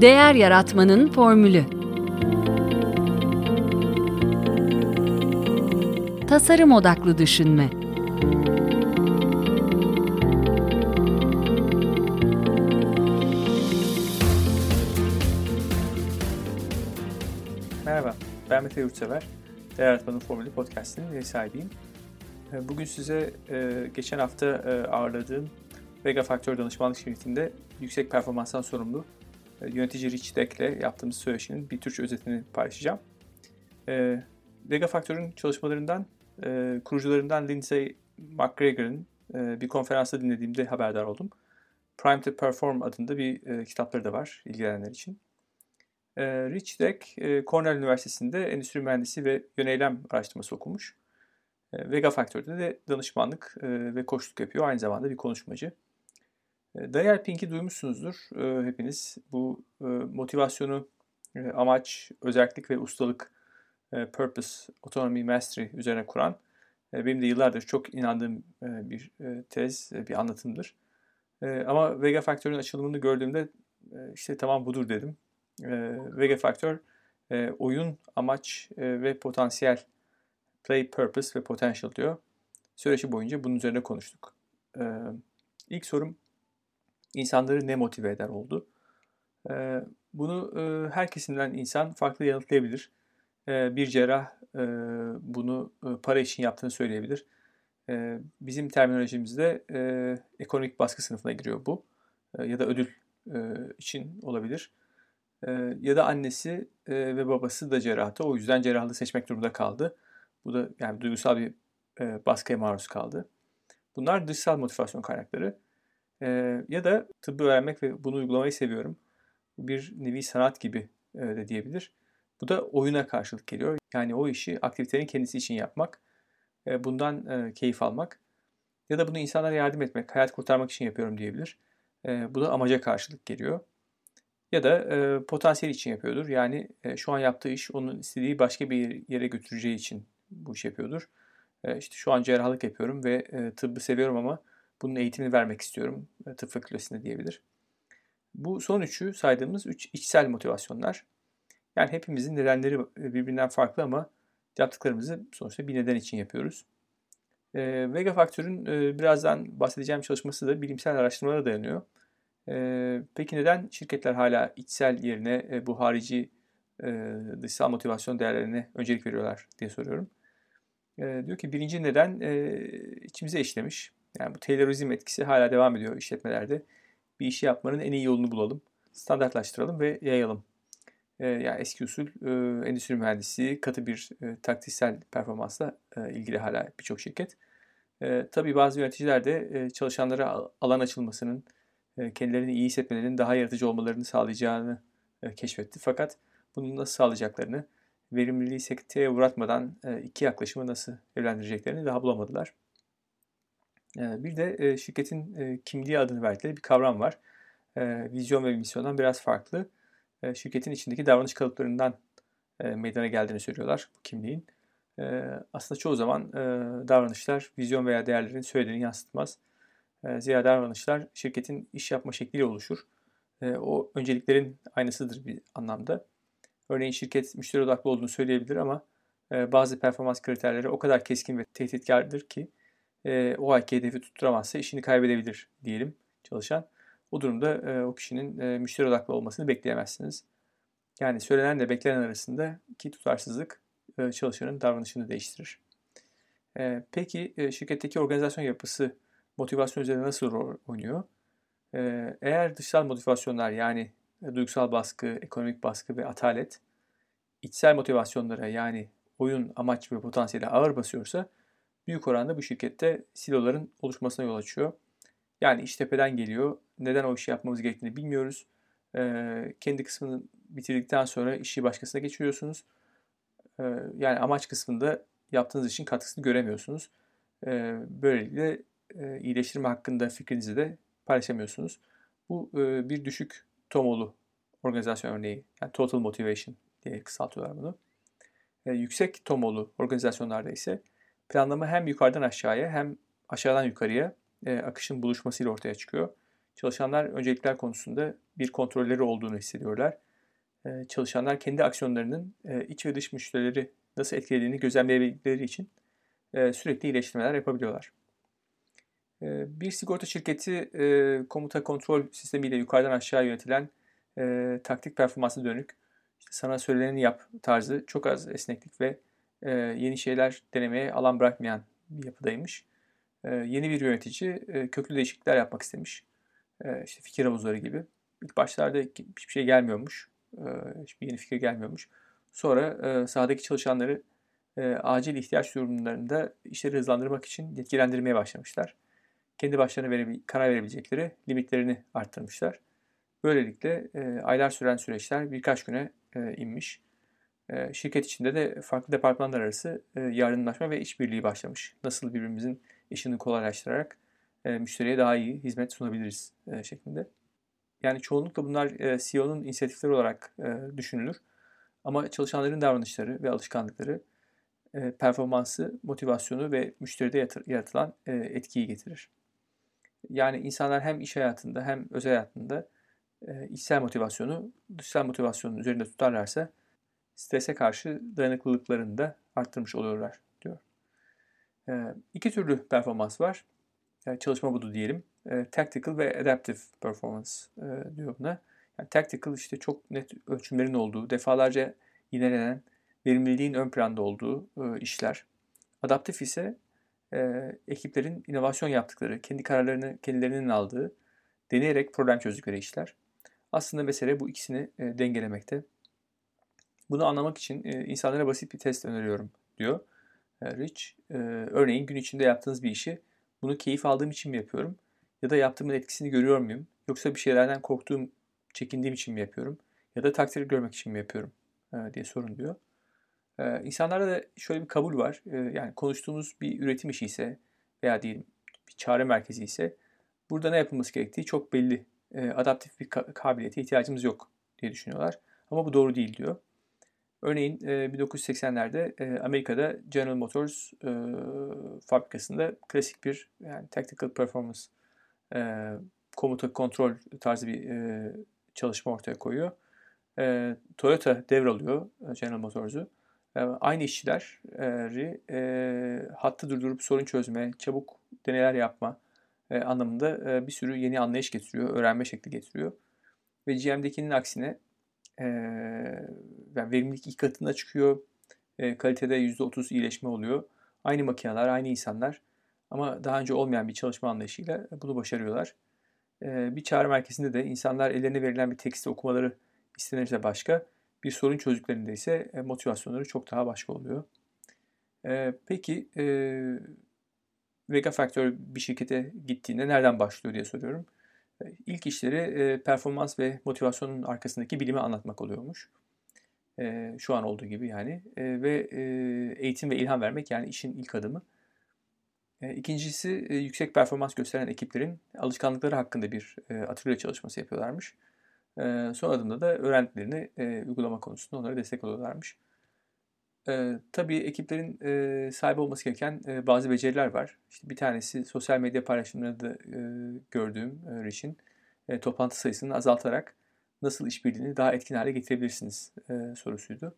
Değer Yaratmanın Formülü Tasarım Odaklı Düşünme Merhaba, ben Mete Yurtsever. Değer Yaratmanın Formülü Podcast'inin ev sahibiyim. Ee, bugün size e, geçen hafta e, ağırladığım Vega Faktör danışmanlık şirketinde yüksek performanstan sorumlu yönetici Rich Deck ile yaptığımız söyleşinin bir Türkçe özetini paylaşacağım. Vega Faktör'ün çalışmalarından, kurucularından Lindsay McGregor'ın bir konferansta dinlediğimde haberdar oldum. Prime to Perform adında bir kitapları da var ilgilenenler için. Rich Deck, Cornell Üniversitesi'nde endüstri mühendisi ve yöneylem araştırması okumuş. Vega Faktör'de de danışmanlık ve koçluk yapıyor. Aynı zamanda bir konuşmacı. Daniel Pink'i duymuşsunuzdur hepiniz. Bu motivasyonu, amaç, özellik ve ustalık, purpose, autonomy, mastery üzerine kuran benim de yıllardır çok inandığım bir tez, bir anlatımdır. Ama Vega Faktör'ün açılımını gördüğümde işte tamam budur dedim. Vega Faktör oyun, amaç ve potansiyel play, purpose ve potential diyor. Söyleşi boyunca bunun üzerine konuştuk. İlk sorum insanları ne motive eder oldu. Bunu her kesimden insan farklı yanıtlayabilir. Bir cerrah bunu para için yaptığını söyleyebilir. Bizim terminolojimizde ekonomik baskı sınıfına giriyor bu. Ya da ödül için olabilir. Ya da annesi ve babası da cerrahtı. O yüzden cerrahlığı seçmek durumunda kaldı. Bu da yani duygusal bir baskıya maruz kaldı. Bunlar dışsal motivasyon kaynakları. Ya da tıbbı öğrenmek ve bunu uygulamayı seviyorum. Bir nevi sanat gibi de diyebilir. Bu da oyuna karşılık geliyor. Yani o işi aktivitenin kendisi için yapmak, bundan keyif almak ya da bunu insanlara yardım etmek, hayat kurtarmak için yapıyorum diyebilir. Bu da amaca karşılık geliyor. Ya da e, potansiyel için yapıyordur. Yani e, şu an yaptığı iş onun istediği başka bir yere götüreceği için bu iş yapıyordur. E, işte şu an cerrahlık yapıyorum ve e, tıbbı seviyorum ama bunun eğitimini vermek istiyorum e, tıp fakültesinde diyebilir. Bu son üçü saydığımız üç içsel motivasyonlar. Yani hepimizin nedenleri birbirinden farklı ama yaptıklarımızı sonuçta bir neden için yapıyoruz. E, Vega Faktör'ün e, birazdan bahsedeceğim çalışması da bilimsel araştırmalara dayanıyor. E, peki neden şirketler hala içsel yerine e, bu harici e, dışsal motivasyon değerlerine öncelik veriyorlar diye soruyorum. E, diyor ki birinci neden e, içimize işlemiş. Yani bu Taylorizm etkisi hala devam ediyor işletmelerde. Bir işi yapmanın en iyi yolunu bulalım, standartlaştıralım ve yayalım. E, yani eski usul e, endüstri mühendisi, katı bir e, taktiksel performansla e, ilgili hala birçok şirket. E, tabii bazı yöneticiler de e, çalışanlara alan açılmasının, e, kendilerini iyi hissetmelerinin daha yaratıcı olmalarını sağlayacağını e, keşfetti. Fakat bunu nasıl sağlayacaklarını, verimliliği sekteye uğratmadan e, iki yaklaşımı nasıl evlendireceklerini daha bulamadılar. Bir de şirketin kimliği adını verdikleri bir kavram var. Vizyon ve misyondan biraz farklı. Şirketin içindeki davranış kalıplarından meydana geldiğini söylüyorlar bu kimliğin. Aslında çoğu zaman davranışlar vizyon veya değerlerin söylediğini yansıtmaz. Zira davranışlar şirketin iş yapma şekliyle oluşur. O önceliklerin aynısıdır bir anlamda. Örneğin şirket müşteri odaklı olduğunu söyleyebilir ama bazı performans kriterleri o kadar keskin ve tehditkardır ki o ayki hedefi tutturamazsa işini kaybedebilir diyelim çalışan. O durumda o kişinin müşteri odaklı olmasını bekleyemezsiniz. Yani söylenenle beklenen arasında ki tutarsızlık çalışanın davranışını değiştirir. Peki şirketteki organizasyon yapısı motivasyon üzerinde nasıl rol oynuyor? Eğer dışsal motivasyonlar yani duygusal baskı, ekonomik baskı ve atalet içsel motivasyonlara yani oyun, amaç ve potansiyeli ağır basıyorsa büyük oranda bu şirkette siloların oluşmasına yol açıyor. Yani iş tepeden geliyor. Neden o işi yapmamız gerektiğini bilmiyoruz. Ee, kendi kısmını bitirdikten sonra işi başkasına geçiriyorsunuz. Ee, yani amaç kısmında yaptığınız işin katkısını göremiyorsunuz. Ee, böylelikle e, iyileştirme hakkında fikrinizi de paylaşamıyorsunuz. Bu e, bir düşük TOMO'lu organizasyon örneği. Yani Total Motivation diye kısaltıyorlar bunu. E, yüksek TOMO'lu organizasyonlarda ise planlama hem yukarıdan aşağıya hem aşağıdan yukarıya e, akışın buluşmasıyla ortaya çıkıyor. Çalışanlar öncelikler konusunda bir kontrolleri olduğunu hissediyorlar. Ee, çalışanlar kendi aksiyonlarının e, iç ve dış müşterileri nasıl etkilediğini gözlemleyebildikleri için e, sürekli iyileştirmeler yapabiliyorlar. Ee, bir sigorta şirketi e, komuta kontrol sistemiyle yukarıdan aşağı yönetilen taktik performansı dönük işte sana söyleneni yap tarzı çok az esneklik ve yeni şeyler denemeye alan bırakmayan bir yapıdaymış. Yeni bir yönetici köklü değişiklikler yapmak istemiş. İşte fikir havuzları gibi. İlk başlarda hiçbir şey gelmiyormuş. Hiçbir yeni fikir gelmiyormuş. Sonra sahadaki çalışanları acil ihtiyaç durumlarında işleri hızlandırmak için yetkilendirmeye başlamışlar. Kendi başlarına verebil- karar verebilecekleri limitlerini arttırmışlar. Böylelikle aylar süren süreçler birkaç güne inmiş. Şirket içinde de farklı departmanlar arası yardımlaşma ve işbirliği başlamış. Nasıl birbirimizin işini kolaylaştırarak müşteriye daha iyi hizmet sunabiliriz şeklinde. Yani çoğunlukla bunlar CEO'nun inisiyatifleri olarak düşünülür. Ama çalışanların davranışları ve alışkanlıkları performansı, motivasyonu ve müşteride yaratılan etkiyi getirir. Yani insanlar hem iş hayatında hem özel hayatında içsel motivasyonu dışsal motivasyonun üzerinde tutarlarsa strese karşı dayanıklılıklarını da arttırmış oluyorlar diyor. İki türlü performans var. Çalışma budu diyelim. Tactical ve Adaptive Performance diyor buna. Yani tactical işte çok net ölçümlerin olduğu, defalarca yinelenen, verimliliğin ön planda olduğu işler. Adaptif ise e, ekiplerin inovasyon yaptıkları, kendi kararlarını kendilerinin aldığı, deneyerek problem çözdükleri işler. Aslında mesele bu ikisini e, dengelemekte. Bunu anlamak için e, insanlara basit bir test öneriyorum diyor e, Rich. E, örneğin gün içinde yaptığınız bir işi bunu keyif aldığım için mi yapıyorum? Ya da yaptığımın etkisini görüyor muyum? Yoksa bir şeylerden korktuğum, çekindiğim için mi yapıyorum? Ya da takdir görmek için mi yapıyorum? E, diye sorun diyor. E, insanlarda da şöyle bir kabul var. E, yani konuştuğumuz bir üretim işi ise veya diyelim bir çare merkezi ise burada ne yapılması gerektiği çok belli. E, adaptif bir kabiliyete ihtiyacımız yok diye düşünüyorlar. Ama bu doğru değil diyor. Örneğin 1980'lerde Amerika'da General Motors fabrikasında klasik bir yani tactical performance komuta kontrol tarzı bir çalışma ortaya koyuyor. Toyota devralıyor General Motors'u. Aynı işçileri hattı durdurup sorun çözme, çabuk deneyler yapma anlamında bir sürü yeni anlayış getiriyor, öğrenme şekli getiriyor. Ve GM'dekinin aksine yani verimlilik iki katına çıkıyor. E, kalitede %30 iyileşme oluyor. Aynı makineler, aynı insanlar ama daha önce olmayan bir çalışma anlayışıyla bunu başarıyorlar. E, bir çağrı merkezinde de insanlar ellerine verilen bir teksti okumaları istenirse başka, bir sorun çözdüklerinde ise e, motivasyonları çok daha başka oluyor. E, peki e, Vega Factor bir şirkete gittiğinde nereden başlıyor diye soruyorum. İlk işleri e, performans ve motivasyonun arkasındaki bilimi anlatmak oluyormuş. E, şu an olduğu gibi yani. E, ve eğitim ve ilham vermek yani işin ilk adımı. İkincisi yüksek performans gösteren ekiplerin alışkanlıkları hakkında bir atölye çalışması yapıyorlarmış. Son adımda da öğrendiklerini uygulama konusunda onlara destek oluyorlarmış. E, tabii ekiplerin e, sahip olması gereken e, bazı beceriler var. İşte bir tanesi sosyal medya paylaşımlarında e, gördüğüm e, Rich'in e, toplantı sayısını azaltarak nasıl işbirliğini daha etkin hale getirebilirsiniz e, sorusuydu.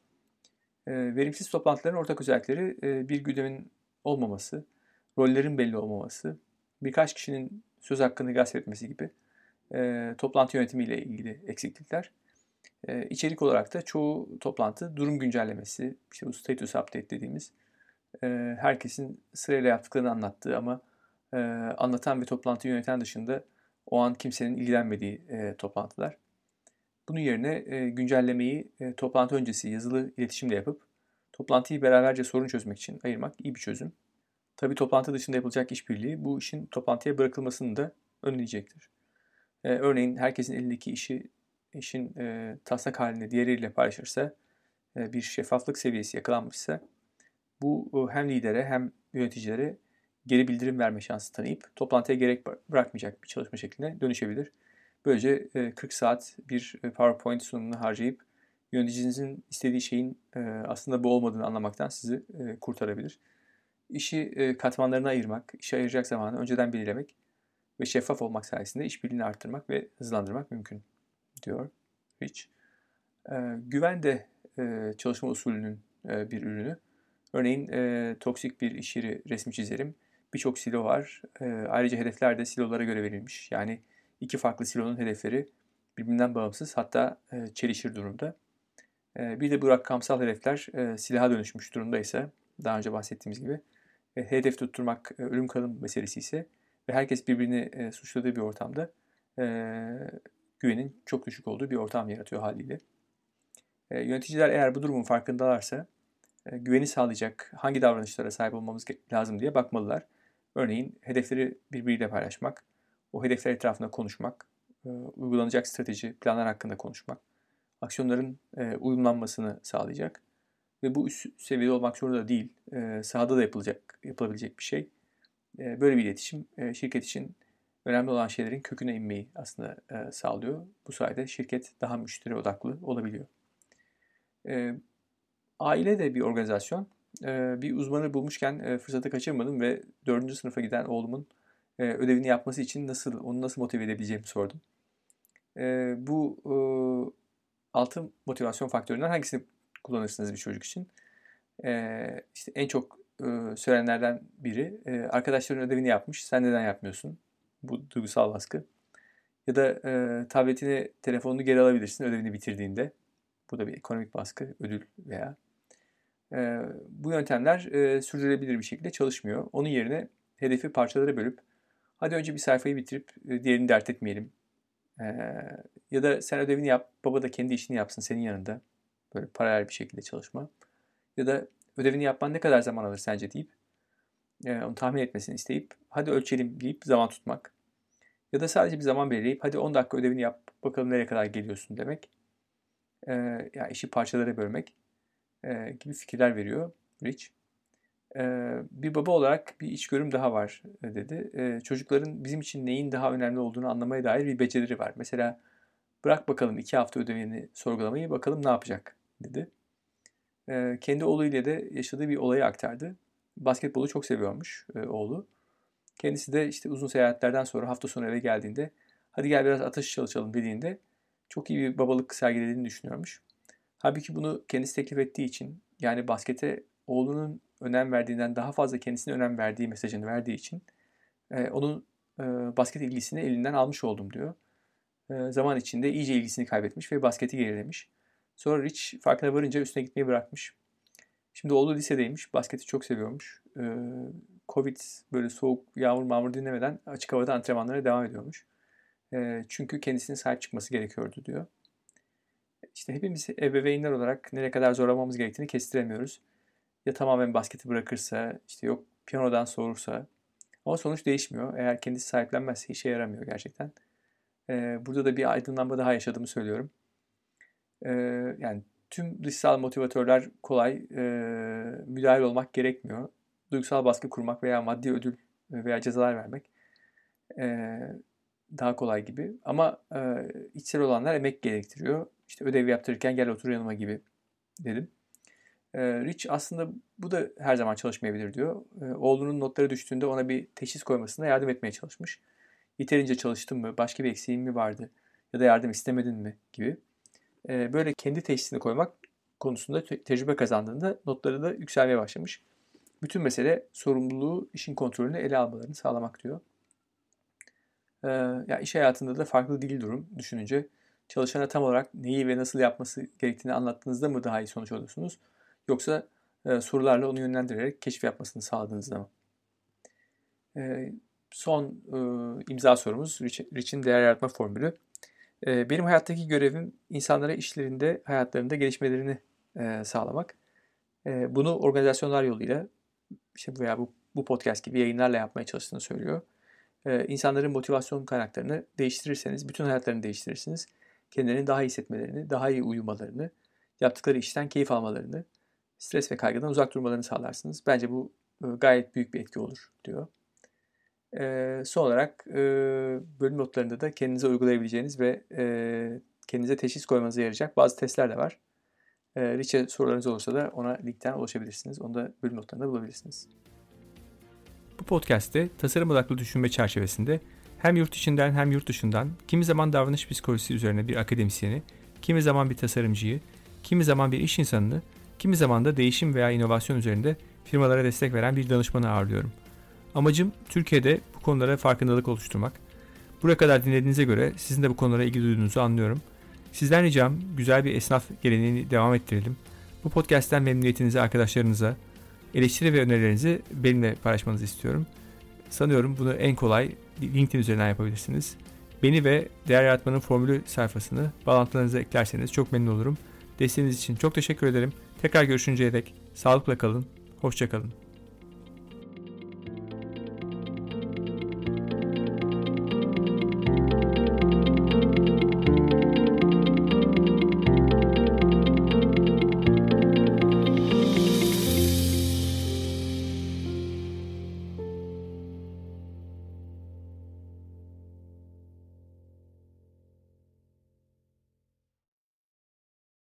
E, verimsiz toplantıların ortak özellikleri e, bir güdemin olmaması, rollerin belli olmaması, birkaç kişinin söz hakkını gasp etmesi gibi e, toplantı yönetimiyle ilgili eksiklikler. E, içerik olarak da çoğu toplantı durum güncellemesi, işte bu status update dediğimiz e, herkesin sırayla yaptıklarını anlattığı ama e, anlatan ve toplantı yöneten dışında o an kimsenin ilgilenmediği e, toplantılar. Bunun yerine güncellemeyi toplantı öncesi yazılı iletişimle yapıp toplantıyı beraberce sorun çözmek için ayırmak iyi bir çözüm. Tabi toplantı dışında yapılacak işbirliği bu işin toplantıya bırakılmasını da önleyecektir. Örneğin herkesin elindeki işi işin e, taslak halinde diğeriyle paylaşırsa e, bir şeffaflık seviyesi yakalanmışsa bu hem lidere hem yöneticilere geri bildirim verme şansı tanıyıp toplantıya gerek bırakmayacak bir çalışma şekline dönüşebilir. Böylece e, 40 saat bir e, PowerPoint sunumunu harcayıp yöneticinizin istediği şeyin e, aslında bu olmadığını anlamaktan sizi e, kurtarabilir. İşi e, katmanlarına ayırmak, işe ayıracak zamanı önceden belirlemek ve şeffaf olmak sayesinde işbirliğini arttırmak ve hızlandırmak mümkün diyor Rich. E, güven de e, çalışma usulünün e, bir ürünü. Örneğin e, toksik bir iş yeri resmi çizerim. Birçok silo var. E, ayrıca hedefler de silolara göre verilmiş. Yani iki farklı silonun hedefleri birbirinden bağımsız hatta e, çelişir durumda. E, bir de bu rakamsal hedefler e, silaha dönüşmüş durumdaysa daha önce bahsettiğimiz gibi e, hedef tutturmak e, ölüm kalım meselesi ise ve herkes birbirini e, suçladığı bir ortamda e, güvenin çok düşük olduğu bir ortam yaratıyor haliyle. E, yöneticiler eğer bu durumun farkındalarsa e, güveni sağlayacak hangi davranışlara sahip olmamız lazım diye bakmalılar. Örneğin hedefleri birbiriyle paylaşmak, o hedefler etrafında konuşmak, e, uygulanacak strateji, planlar hakkında konuşmak, aksiyonların e, uyumlanmasını sağlayacak. Ve bu üst seviyede olmak zorunda değil, e, sahada da yapılacak, yapılabilecek bir şey. E, böyle bir iletişim e, şirket için önemli olan şeylerin köküne inmeyi aslında e, sağlıyor. Bu sayede şirket daha müşteri odaklı olabiliyor. E, aile de bir organizasyon. E, bir uzmanı bulmuşken e, fırsatı kaçırmadım ve 4. sınıfa giden oğlumun e, ödevini yapması için nasıl onu nasıl motive edebileceğimi sordum. E, bu e, altı motivasyon faktöründen hangisini kullanırsınız bir çocuk için? E, işte en çok e, söylenenlerden biri e, arkadaşların ödevini yapmış, sen neden yapmıyorsun? Bu duygusal baskı. Ya da e, tabletini, telefonunu geri alabilirsin ödevini bitirdiğinde. Bu da bir ekonomik baskı, ödül veya. E, bu yöntemler e, sürdürülebilir bir şekilde çalışmıyor. Onun yerine hedefi parçalara bölüp hadi önce bir sayfayı bitirip e, diğerini dert etmeyelim. E, ya da sen ödevini yap, baba da kendi işini yapsın senin yanında. Böyle paralel bir şekilde çalışma. Ya da ödevini yapman ne kadar zaman alır sence deyip e, onu tahmin etmesini isteyip hadi ölçelim deyip zaman tutmak. Ya da sadece bir zaman belirleyip hadi 10 dakika ödevini yap bakalım nereye kadar geliyorsun demek. E, yani işi parçalara bölmek e, gibi fikirler veriyor Rich. E, bir baba olarak bir içgörüm daha var e, dedi. E, çocukların bizim için neyin daha önemli olduğunu anlamaya dair bir becerileri var. Mesela bırak bakalım iki hafta ödevini sorgulamayı bakalım ne yapacak dedi. E, kendi oğluyla da yaşadığı bir olayı aktardı. Basketbolu çok seviyormuş e, oğlu. Kendisi de işte uzun seyahatlerden sonra hafta sonu eve geldiğinde hadi gel biraz ateş çalışalım dediğinde çok iyi bir babalık sergilediğini düşünüyormuş. Halbuki bunu kendisi teklif ettiği için yani baskete oğlunun önem verdiğinden daha fazla kendisine önem verdiği mesajını verdiği için e, onun e, basket ilgisini elinden almış oldum diyor. E, zaman içinde iyice ilgisini kaybetmiş ve basketi gerilemiş. Sonra Rich farkına varınca üstüne gitmeyi bırakmış. Şimdi oğlu lisedeymiş. Basketi çok seviyormuş. E, Covid böyle soğuk yağmur mağmur dinlemeden açık havada antrenmanlara devam ediyormuş. E, çünkü kendisine sahip çıkması gerekiyordu diyor. İşte hepimiz ebeveynler olarak nereye kadar zorlamamız gerektiğini kestiremiyoruz. Ya tamamen basketi bırakırsa, işte yok piyanodan soğursa. Ama sonuç değişmiyor. Eğer kendisi sahiplenmezse işe yaramıyor gerçekten. Ee, burada da bir aydınlanma daha yaşadığımı söylüyorum. Ee, yani tüm dışsal motivatörler kolay. E, müdahil olmak gerekmiyor. Duygusal baskı kurmak veya maddi ödül veya cezalar vermek e, daha kolay gibi. Ama e, içsel olanlar emek gerektiriyor. İşte ödev yaptırırken gel otur yanıma gibi dedim. E, Rich aslında bu da her zaman çalışmayabilir diyor. E, oğlunun notları düştüğünde ona bir teşhis koymasına yardım etmeye çalışmış. Yeterince çalıştın mı, başka bir eksiğin mi vardı ya da yardım istemedin mi gibi. E, böyle kendi teşhisini koymak konusunda te- tecrübe kazandığında notları da yükselmeye başlamış. Bütün mesele sorumluluğu, işin kontrolünü ele almalarını sağlamak diyor. Ee, ya iş hayatında da farklı değil durum düşününce. Çalışana tam olarak neyi ve nasıl yapması gerektiğini anlattığınızda mı daha iyi sonuç alıyorsunuz? Yoksa e, sorularla onu yönlendirerek keşif yapmasını sağladığınızda mı? E, son e, imza sorumuz Rich'in değer yaratma formülü. E, benim hayattaki görevim insanlara işlerinde, hayatlarında gelişmelerini e, sağlamak. E, bunu organizasyonlar yoluyla işte veya bu, bu podcast gibi yayınlarla yapmaya çalıştığını söylüyor. Ee, insanların motivasyon kaynaklarını değiştirirseniz bütün hayatlarını değiştirirsiniz. Kendilerini daha iyi hissetmelerini, daha iyi uyumalarını, yaptıkları işten keyif almalarını, stres ve kaygıdan uzak durmalarını sağlarsınız. Bence bu e, gayet büyük bir etki olur diyor. E, son olarak e, bölüm notlarında da kendinize uygulayabileceğiniz ve e, kendinize teşhis koymanıza yarayacak bazı testler de var. E, Rich'e sorularınız olursa da ona linkten ulaşabilirsiniz. Onu da bölüm notlarında bulabilirsiniz. Bu podcast'te tasarım odaklı düşünme çerçevesinde Hem yurt içinden hem yurt dışından kimi zaman davranış psikolojisi üzerine bir akademisyeni, kimi zaman bir tasarımcıyı, kimi zaman bir iş insanını, kimi zaman da değişim veya inovasyon üzerinde firmalara destek veren bir danışmanı ağırlıyorum. Amacım Türkiye'de bu konulara farkındalık oluşturmak. Buraya kadar dinlediğinize göre sizin de bu konulara ilgi duyduğunuzu anlıyorum. Sizden ricam güzel bir esnaf geleneğini devam ettirelim. Bu podcast'ten memnuniyetinizi arkadaşlarınıza, eleştiri ve önerilerinizi benimle paylaşmanızı istiyorum. Sanıyorum bunu en kolay LinkedIn üzerinden yapabilirsiniz. Beni ve Değer Yaratmanın Formülü sayfasını bağlantılarınıza eklerseniz çok memnun olurum. Desteğiniz için çok teşekkür ederim. Tekrar görüşünceye dek sağlıkla kalın, hoşçakalın.